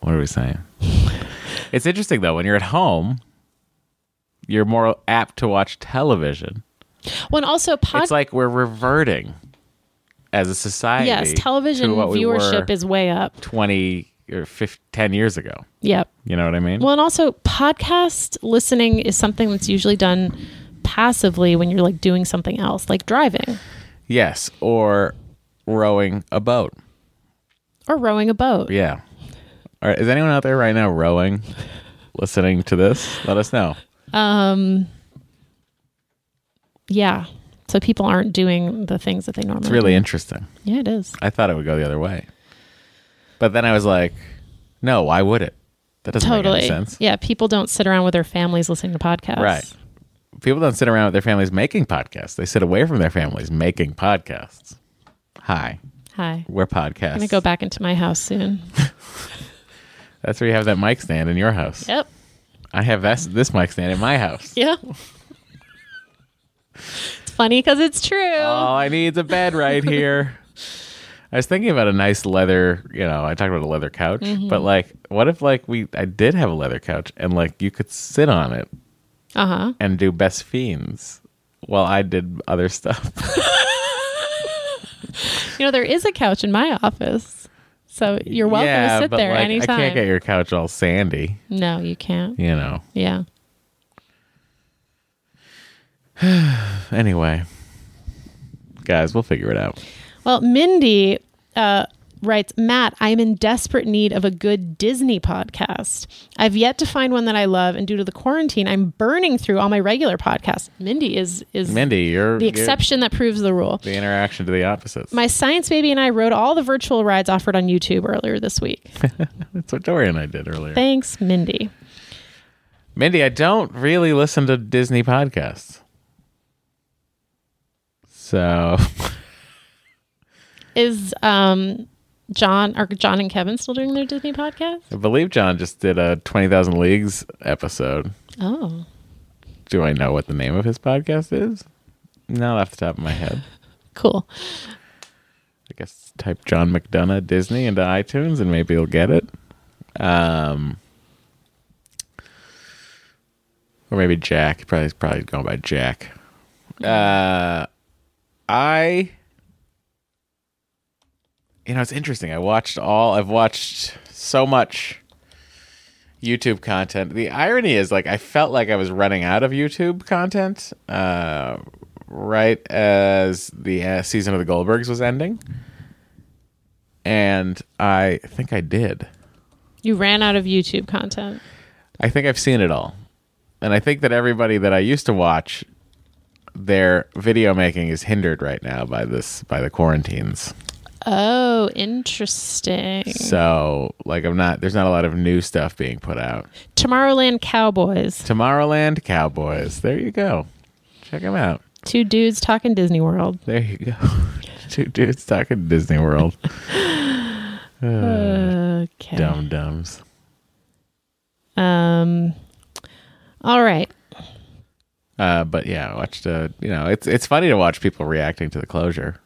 what are we saying? it's interesting though when you're at home, you're more apt to watch television. Well, also pod- it's like we're reverting as a society. yes, television to what we viewership were is way up. 20 or 50, 10 years ago. Yep. You know what I mean? Well, and also podcast listening is something that's usually done passively when you're like doing something else, like driving yes, or rowing a boat. or rowing a boat. Yeah. All right, is anyone out there right now rowing, listening to this? Let us know. Um, yeah. So people aren't doing the things that they normally. It's really do. interesting. Yeah, it is. I thought it would go the other way. But then I was like, no, why would it? That doesn't Totally. make any sense. Yeah, people don't sit around with their families listening to podcasts. Right. People don't sit around with their families making podcasts. They sit away from their families making podcasts. Hi, Hi. we're podcasts. I'm gonna go back into my house soon. That's where you have that mic stand in your house. yep. I have this, this mic stand in my house. Yeah. it's funny because it's true. All I need is a bed right here. I was thinking about a nice leather, you know, I talked about a leather couch, Mm-hmm. but like, what if like we, I did have a leather couch and like you could sit on it Uh huh. and do best fiends while I did other stuff. You know, there is a couch in my office, so you're welcome yeah, to sit there like, anytime. I can't get your couch all sandy, no, you can't. you know. Yeah. Anyway, guys, we'll figure it out. Well, Mindy uh, writes, Matt, I'm in desperate need of a good Disney podcast. I've yet to find one that I love, and due to the quarantine, I'm burning through all my regular podcasts. Mindy is is Mindy, you're the you're exception that proves the rule. the interaction to the opposites. My science baby and I rode all the virtual rides offered on YouTube earlier this week. That's what Tori and I did earlier. Thanks, Mindy. Mindy, I don't really listen to Disney podcasts. So, Is um John are John and Kevin still doing their Disney podcast? I believe John just did a 20,000 Leagues episode. Oh. Do I know what the name of his podcast is? Not off the top of my head. Cool. I guess type John McDonough Disney into iTunes and maybe you'll get it. Um, or maybe Jack. Probably probably going by Jack. Uh, I. You know, it's interesting. I watched all. I've watched so much YouTube content. The irony is, like, I felt like I was running out of YouTube content uh, right as the uh, season of the Goldbergs was ending, and I think I did. You ran out of YouTube content. I think I've seen it all, and I think that everybody that I used to watch, their video making is hindered right now by this by the quarantines. Oh, interesting. So, like, I'm not. There's not a lot of new stuff being put out. Tomorrowland Cowboys. Tomorrowland Cowboys. There you go. Check them out. Two dudes talking Disney World. There you go. Two dudes talking Disney World. Okay. Dum dums. Um. All right. Uh, but yeah, I watched. Uh, you know, it's it's funny to watch people reacting to the closure.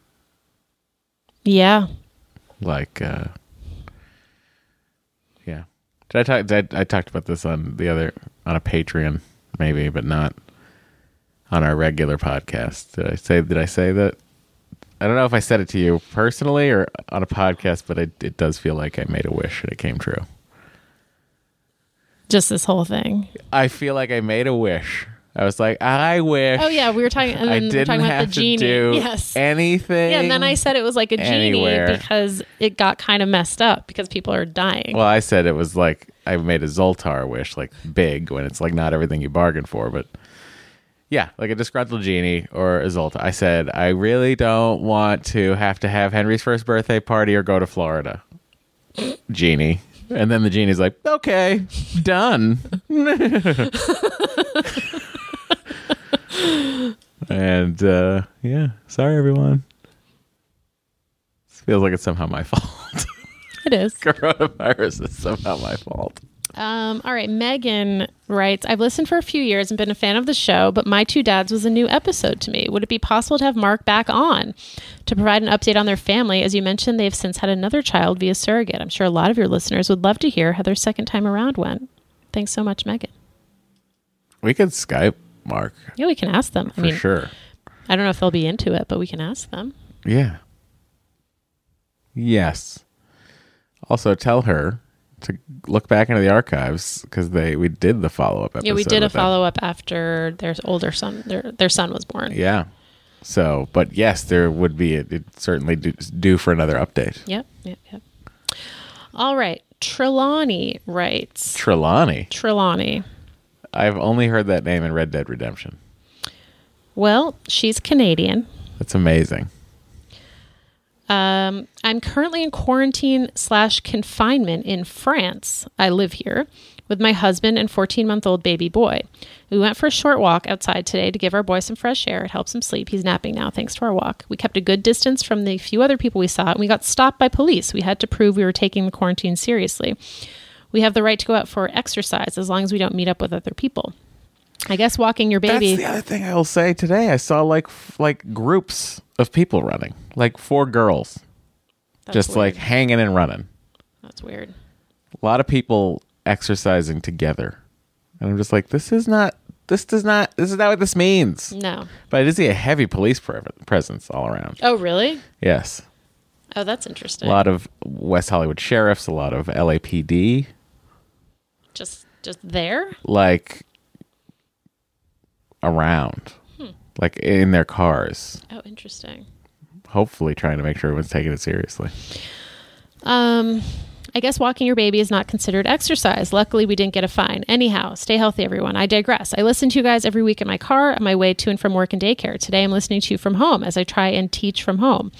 Yeah. Like, uh, yeah. Did I talk? Did I, I talked about this on the other on a Patreon, maybe, but not on our regular podcast. Did I say? Did I say that? I don't know if I said it to you personally or on a podcast, but it, it does feel like I made a wish and it came true. Just this whole thing. I feel like I made a wish. I was like, I wish. Oh yeah, we were talking. And I then we were didn't talking about have the genie. to do yes. anything. Yeah, and then I said it was like a genie anywhere. because it got kind of messed up because people are dying. Well, I said it was like I made a Zoltar wish, like big, when it's like not everything you bargained for, but yeah, like a disgruntled genie or a Zoltar. I said I really don't want to have to have Henry's first birthday party or go to Florida. Genie. And then the genie's like, okay, done. and uh, yeah, sorry everyone. This feels like it's somehow my fault. it is. Coronavirus is somehow my fault. Um, all right, Megan writes, I've listened for a few years and been a fan of the show, but My Two Dads was a new episode to me. Would it be possible to have Mark back on to provide an update on their family? As you mentioned, they've since had another child via surrogate. I'm sure a lot of your listeners would love to hear how their second time around went. Thanks so much, Megan. We could Skype Mark Yeah, we can ask them. I for mean, sure. I don't know if they'll be into it, but we can ask them. Yeah. Yes. Also, tell her to look back into the archives because they we did the follow up episode. Yeah, we did a follow up after their older son, their their son was born. Yeah. So, but yes, there would be it, it certainly do, due for another update. Yep, yep, yep. All right, Trelawney writes. Trelawney. Trelawney. I've only heard that name in Red Dead Redemption. Well, she's Canadian. That's amazing. Um, I'm currently in quarantine slash confinement in France. I live here with my husband and 14 month old baby boy. We went for a short walk outside today to give our boy some fresh air. It helps him sleep. He's napping now thanks to our walk. We kept a good distance from the few other people we saw and we got stopped by police. We had to prove we were taking the quarantine seriously. We have the right to go out for exercise as long as we don't meet up with other people. I guess walking your baby. That's the other thing I will say today. I saw like like groups of people running, like four girls, That's just weird. like hanging and running. That's weird. a lot of people exercising together and i'm just like this is not this does not this is not what this means No. but i did see a heavy police pre- presence all around Oh, really? yes Oh, that's interesting. a lot of west hollywood sheriffs a lot of lapd Just just there? like around like in their cars Oh, interesting. hopefully trying to make sure everyone's taking it seriously Um, I guess walking your baby is not considered exercise. Luckily, we didn't get a fine. Anyhow, stay healthy, everyone. I digress. I listen to you guys every week in my car on my way to and from work and daycare. Today, I'm listening to you from home as I try and teach from home.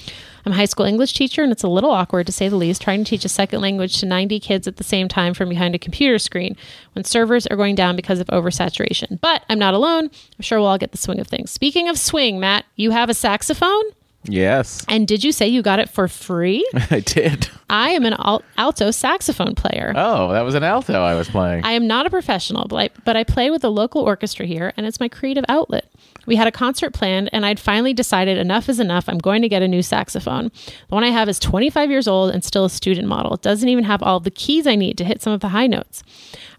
I'm a high school English teacher, and it's a little awkward to say the least, trying to teach a second language to 90 kids at the same time from behind a computer screen when servers are going down because of oversaturation. But I'm not alone. I'm sure we'll all get the swing of things. Speaking of swing, Matt, you have a saxophone? Yes And did you say you got it for free? i did I am an al- alto saxophone player. oh that was an alto i was playing I am not a professional, but I, but I play with a local orchestra here, and it's my creative outlet. We had a concert planned, and I'd finally decided enough is enough. I'm going to get a new saxophone. The one I have is 25 years old and still a student model. It doesn't even have all the keys I need to hit some of the high notes.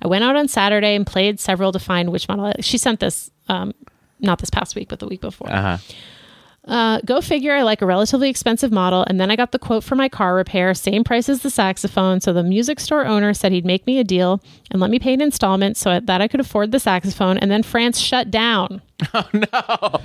I went out on Saturday and played several to find which model. She sent this, um, not this past week, but the week before. uh-huh Uh, go figure. I like a relatively expensive model, and then I got the quote for my car repair, same price as the saxophone. So the music store owner said he'd make me a deal and let me pay an installment so that I could afford the saxophone. And then France shut down. Oh no!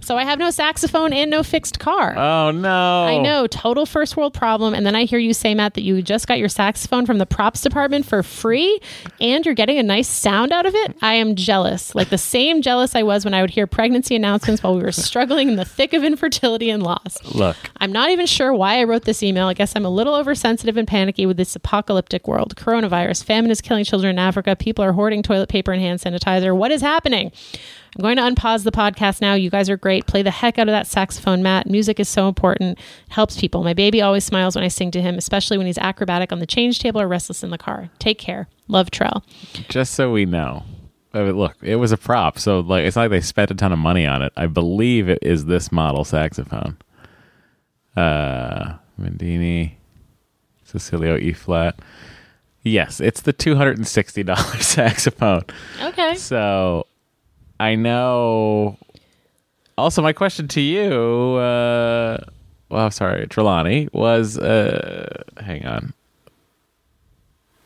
So I have no saxophone and no fixed car. Oh no! I know, total first world problem. And then I hear you say, Matt, that you just got your saxophone from the props department for free and you're getting a nice sound out of it. I am jealous. Like the same jealous I was when I would hear pregnancy announcements while we were struggling in the thick of infertility and loss. Look, I'm not even sure why I wrote this email. I guess I'm a little oversensitive and panicky with this apocalyptic world. Coronavirus, famine is killing children in Africa. People are hoarding toilet paper and hand sanitizer. What is happening? I'm going to unpause the podcast now. You guys are great. Play the heck out of that saxophone, Matt. Music is so important. It helps people. My baby always smiles when I sing to him, especially when he's acrobatic on the change table or restless in the car. Take care. Love Trell. just so we know. I mean, look, it was a prop, so like it's not like they spent a ton of money on it. I believe it is this model saxophone. Uh, Mendini, Cecilio E flat. Yes, it's the two hundred and sixty dollars saxophone. Okay. So I know. Also, my question to you, uh, well, sorry, Trelawney, was uh, hang on.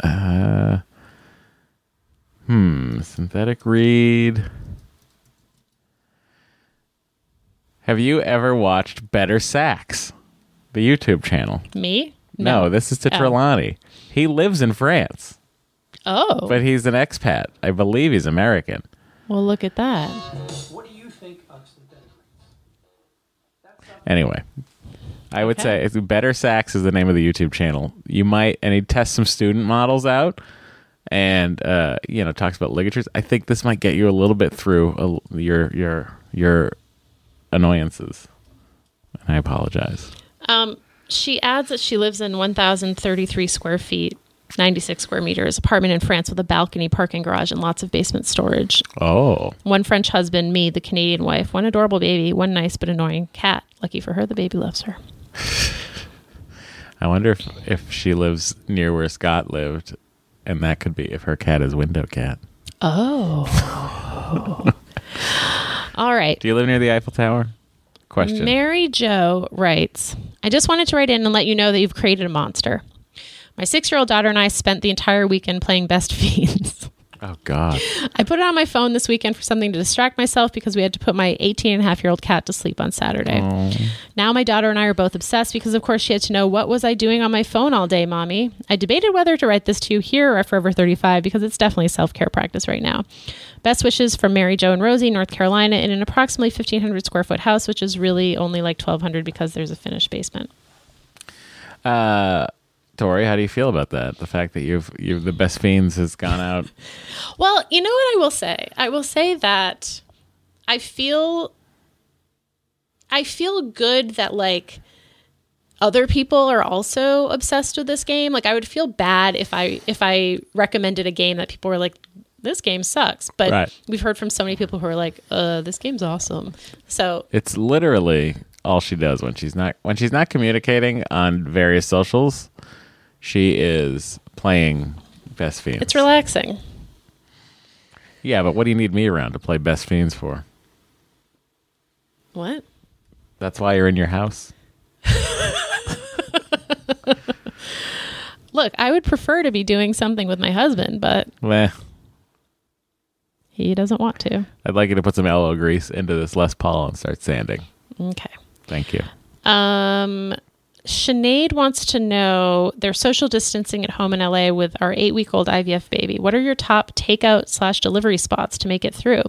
Uh, hmm, synthetic read. Have you ever watched Better Sax, the YouTube channel? Me? No, this is to Oh. Trelawney. He lives in France, Oh. but he's an expat. I believe he's American. Well, look at that. Anyway, I would say it's Better Sax is the name of the YouTube channel. You might and he tests some student models out, and uh, you know talks about ligatures. I think this might get you a little bit through a, your your your annoyances. And I apologize. Um, she adds that she lives in 1,033 square feet, 96 square meters, apartment in France with a balcony, parking garage, and lots of basement storage. Oh, One French husband, me, the Canadian wife, one adorable baby, one nice but annoying cat. Lucky for her, the baby loves her. I wonder if if she lives near where Scott lived, and that could be if her cat is Window Cat. Oh. All right. Do you live near the Eiffel Tower? Question. Mary Jo writes, I just wanted to write in and let you know that you've created a monster. My six year old daughter and I spent the entire weekend playing Best Fiends. oh God. I put it on my phone this weekend for something to distract myself because we had to put my 18 and a half year old cat to sleep on Saturday. Now my daughter and I are both obsessed because of course she had to know what was I doing on my phone all day, mommy. I debated whether to write this to you here or at Forever 35 because it's definitely self-care practice right now. Best wishes from Mary Jo and Rosie, North Carolina, in an approximately 1500 square foot house, which is really only like 1200 because there's a finished basement. Uh, Tori, how do you feel about that? The fact that you've you've the best fiends has gone out. Well, you know what I will say? I will say that I feel I feel good that like other people are also obsessed with this game. Like I would feel bad if I if I recommended a game that people were like this game sucks. But Right. we've heard from so many people who are like, uh, this game's awesome. So It's literally all she does when she's not when she's not communicating on various socials. She is playing best fiends. it's relaxing. Yeah, but what do you need me around to play best fiends for? What? That's why you're in your house. Look, I would prefer to be doing something with my husband, but Meh. he doesn't want to. I'd like you to put some aloe grease into this Les Paul and start sanding. Okay. Thank you. Um, Sinead wants to know their social distancing at home in LA with our eight week old IVF baby. What are your top takeout slash delivery spots to make it through?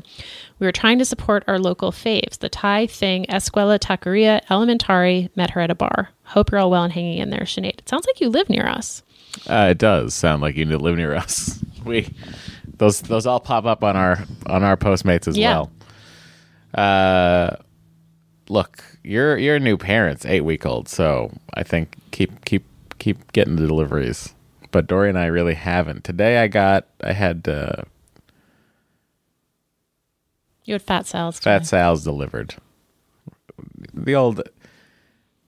We were trying to support our local faves, the Thai thing, Escuela Taqueria, Elementari, met her at a bar. Hope you're all well and hanging in there, Sinead. It sounds like you live near us. Uh, it does sound like you need to live near us. We those those all pop up on our on our Postmates as Yeah. well. Uh, look, you're you're new parents, eight week old, so I think keep keep keep getting the deliveries. But Doree and I really haven't. Today I got I had uh, You had fat salads. Fat today. Sal's delivered. The old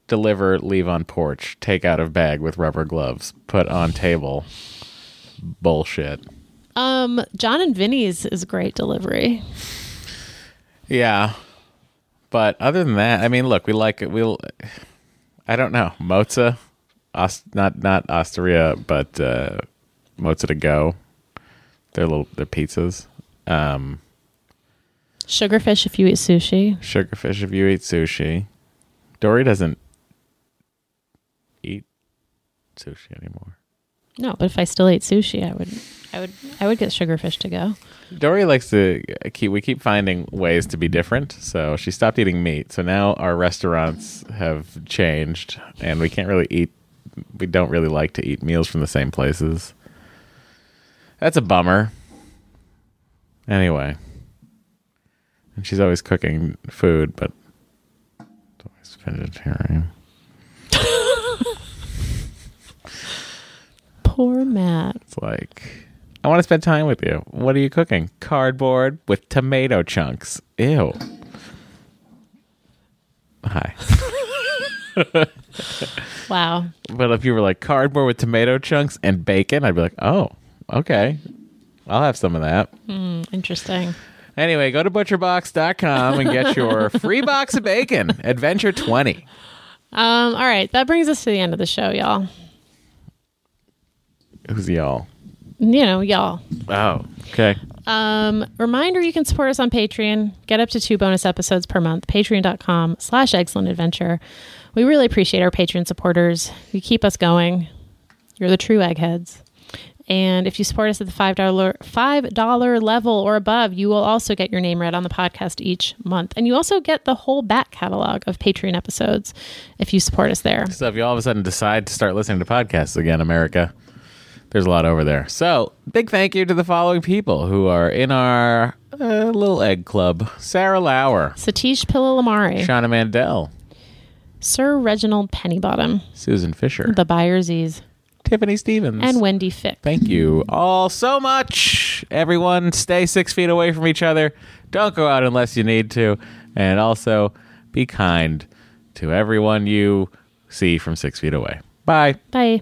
deliver, leave on porch, take out of bag with rubber gloves, put on table. Bullshit. Um, Jon and Vinny's is great delivery. Yeah. But other than that, I mean, look, we like it. We'll. I don't know mozza, Ost, not not Osteria, but uh, mozza to go. They're little. They're pizzas. Um, Sugarfish if you eat sushi. sugarfish if you eat sushi. Doree doesn't eat sushi anymore. No, but if I still ate sushi, I would, I would, I would get sugarfish to go. Doree likes to keep. We keep finding ways to be different. So she stopped eating meat. So now our restaurants have changed, and we can't really eat. We don't really like to eat meals from the same places. That's a bummer. Anyway, and she's always cooking food, but it's always vegetarian. Poor Matt. It's like, I want to spend time with you. What are you cooking? Cardboard with tomato chunks. Ew. Hi. Wow. But if you were like cardboard with tomato chunks and bacon, I'd be like, oh, okay. I'll have some of that. Interesting. Anyway, go to butcherbox.com and get your free box of bacon, Adventure 20. Um, all right, that brings us to the end of the show, y'all. Who's y'all? You know, y'all. Oh, okay. Um, reminder you can support us on Patreon. Get up to two bonus episodes per month. Patreon.com slash excellent adventure. We really appreciate our Patreon supporters. You keep us going. You're the true eggheads. And if you support us at the $5, $5 level or above, you will also get your name read on the podcast each month. And you also get the whole back catalog of Patreon episodes if you support us there. So if you all of a sudden decide to start listening to podcasts again, America, there's a lot over there. So big thank you to the following people who are in our uh, little egg club: Sarah Lauer, Satish Pillalamari, Shauna Mandel, Sir Reginald Pennybottom, Susan Fisher, The Byersies, Tiffany Stevens, and Wendy Fick. Thank you all so much. Everyone, stay six feet away from each other. Don't go out unless you need to. And also be kind to everyone you see from six feet away. Bye. Bye.